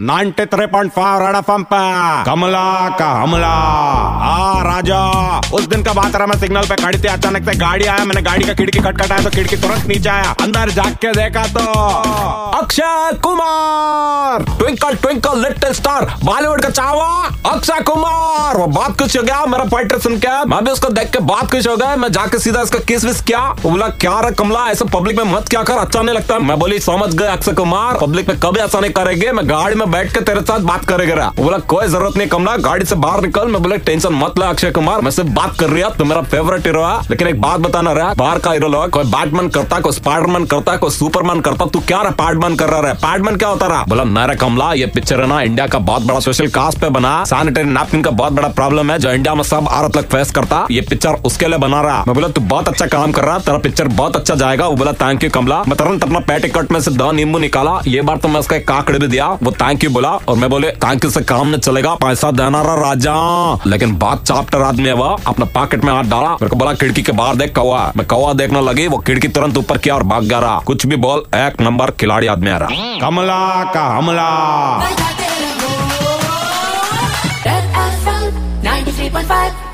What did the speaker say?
93.5 red FM पे। कमला का हमला। आ, राजा, उस दिन का बात रहा, मैं सिग्नल पे खड़ी थी, अचानक से गाड़ी आया, मैंने गाड़ी का खिड़की खटखटाया तो खिड़की तुरंत नीचे आया, अंदर जाग के देखा तो। Akshay Kumar. Twinkle twinkle, little star, Bollywood का चावा। अक्षय कुमार, वो बात कुछ हो गया, मेरा पोइट्री सुन के। मैं भी उसको देख के बात कुछ हो गया, मैं जाके सीधा इसका किस विस किया। बोला, क्या रे कमला, ऐसे पब्लिक में मत क्या कर अच्छा नहीं लगता। मैं बोली, समझ गए अक्षय कुमार पब्लिक में कभी ऐसा नहीं करेंगे। मैं गाड़ी में बैठ के तेरे साथ बात करेगा बोला, कोई ज़रूरत नहीं कमला, गाड़ी से बाहर निकल। मैं बोले, टेंशन मत ला अक्षय कुमार, मैं सिर्फ़ बात कर रहा तो मेरा फेवरेट हीरो है। लेकिन एक बात बताना रहा बाहर का हीरो कोई बैटमैन करता, कोई स्पाइडरमैन करता, कोई सुपरमैन करता, तू क्या रहा पैडमैन कर रहा है पैडमैन क्या होता रहा? बोला मेरा कमला, ये पिक्चर है ना इंडिया का बहुत बड़ा सोशल कास्ट पे बना। सैनिटरी नैपकिन का बहुत बड़ा प्रॉब्लम है, जो इंडिया में सब औरत लोग फेस करता। ये पिक्चर उसके लिए बना रहा। मैं बोला, तू बहुत अच्छा काम कर रहा, तेरा पिक्चर बहुत अच्छा जाएगा। वो बोला थैंक यू कमला। मैं तुरंत अपना पेटिकट में से दो नींबू निकाला। ये बार तो मैं उसका एक काकड़ भी दिया, वो थैंक यू बोला। और मैं बोले थैंक यू से काम नहीं चलेगा। पैसा देना रहा राजा। लेकिन बात चाप्टर आदमी है वो, अपना पॉकेट में हाथ डाला। मेरे को बोला, खिड़की के बाहर देख, कौवा। मैं कौवा देखने लगी, वो खिड़की तुरंत ऊपर किया और भाग गया रहा। कुछ भी बोल, एक नंबर खिलाड़ी आदमी आ रहा। कमला का हमला। One five.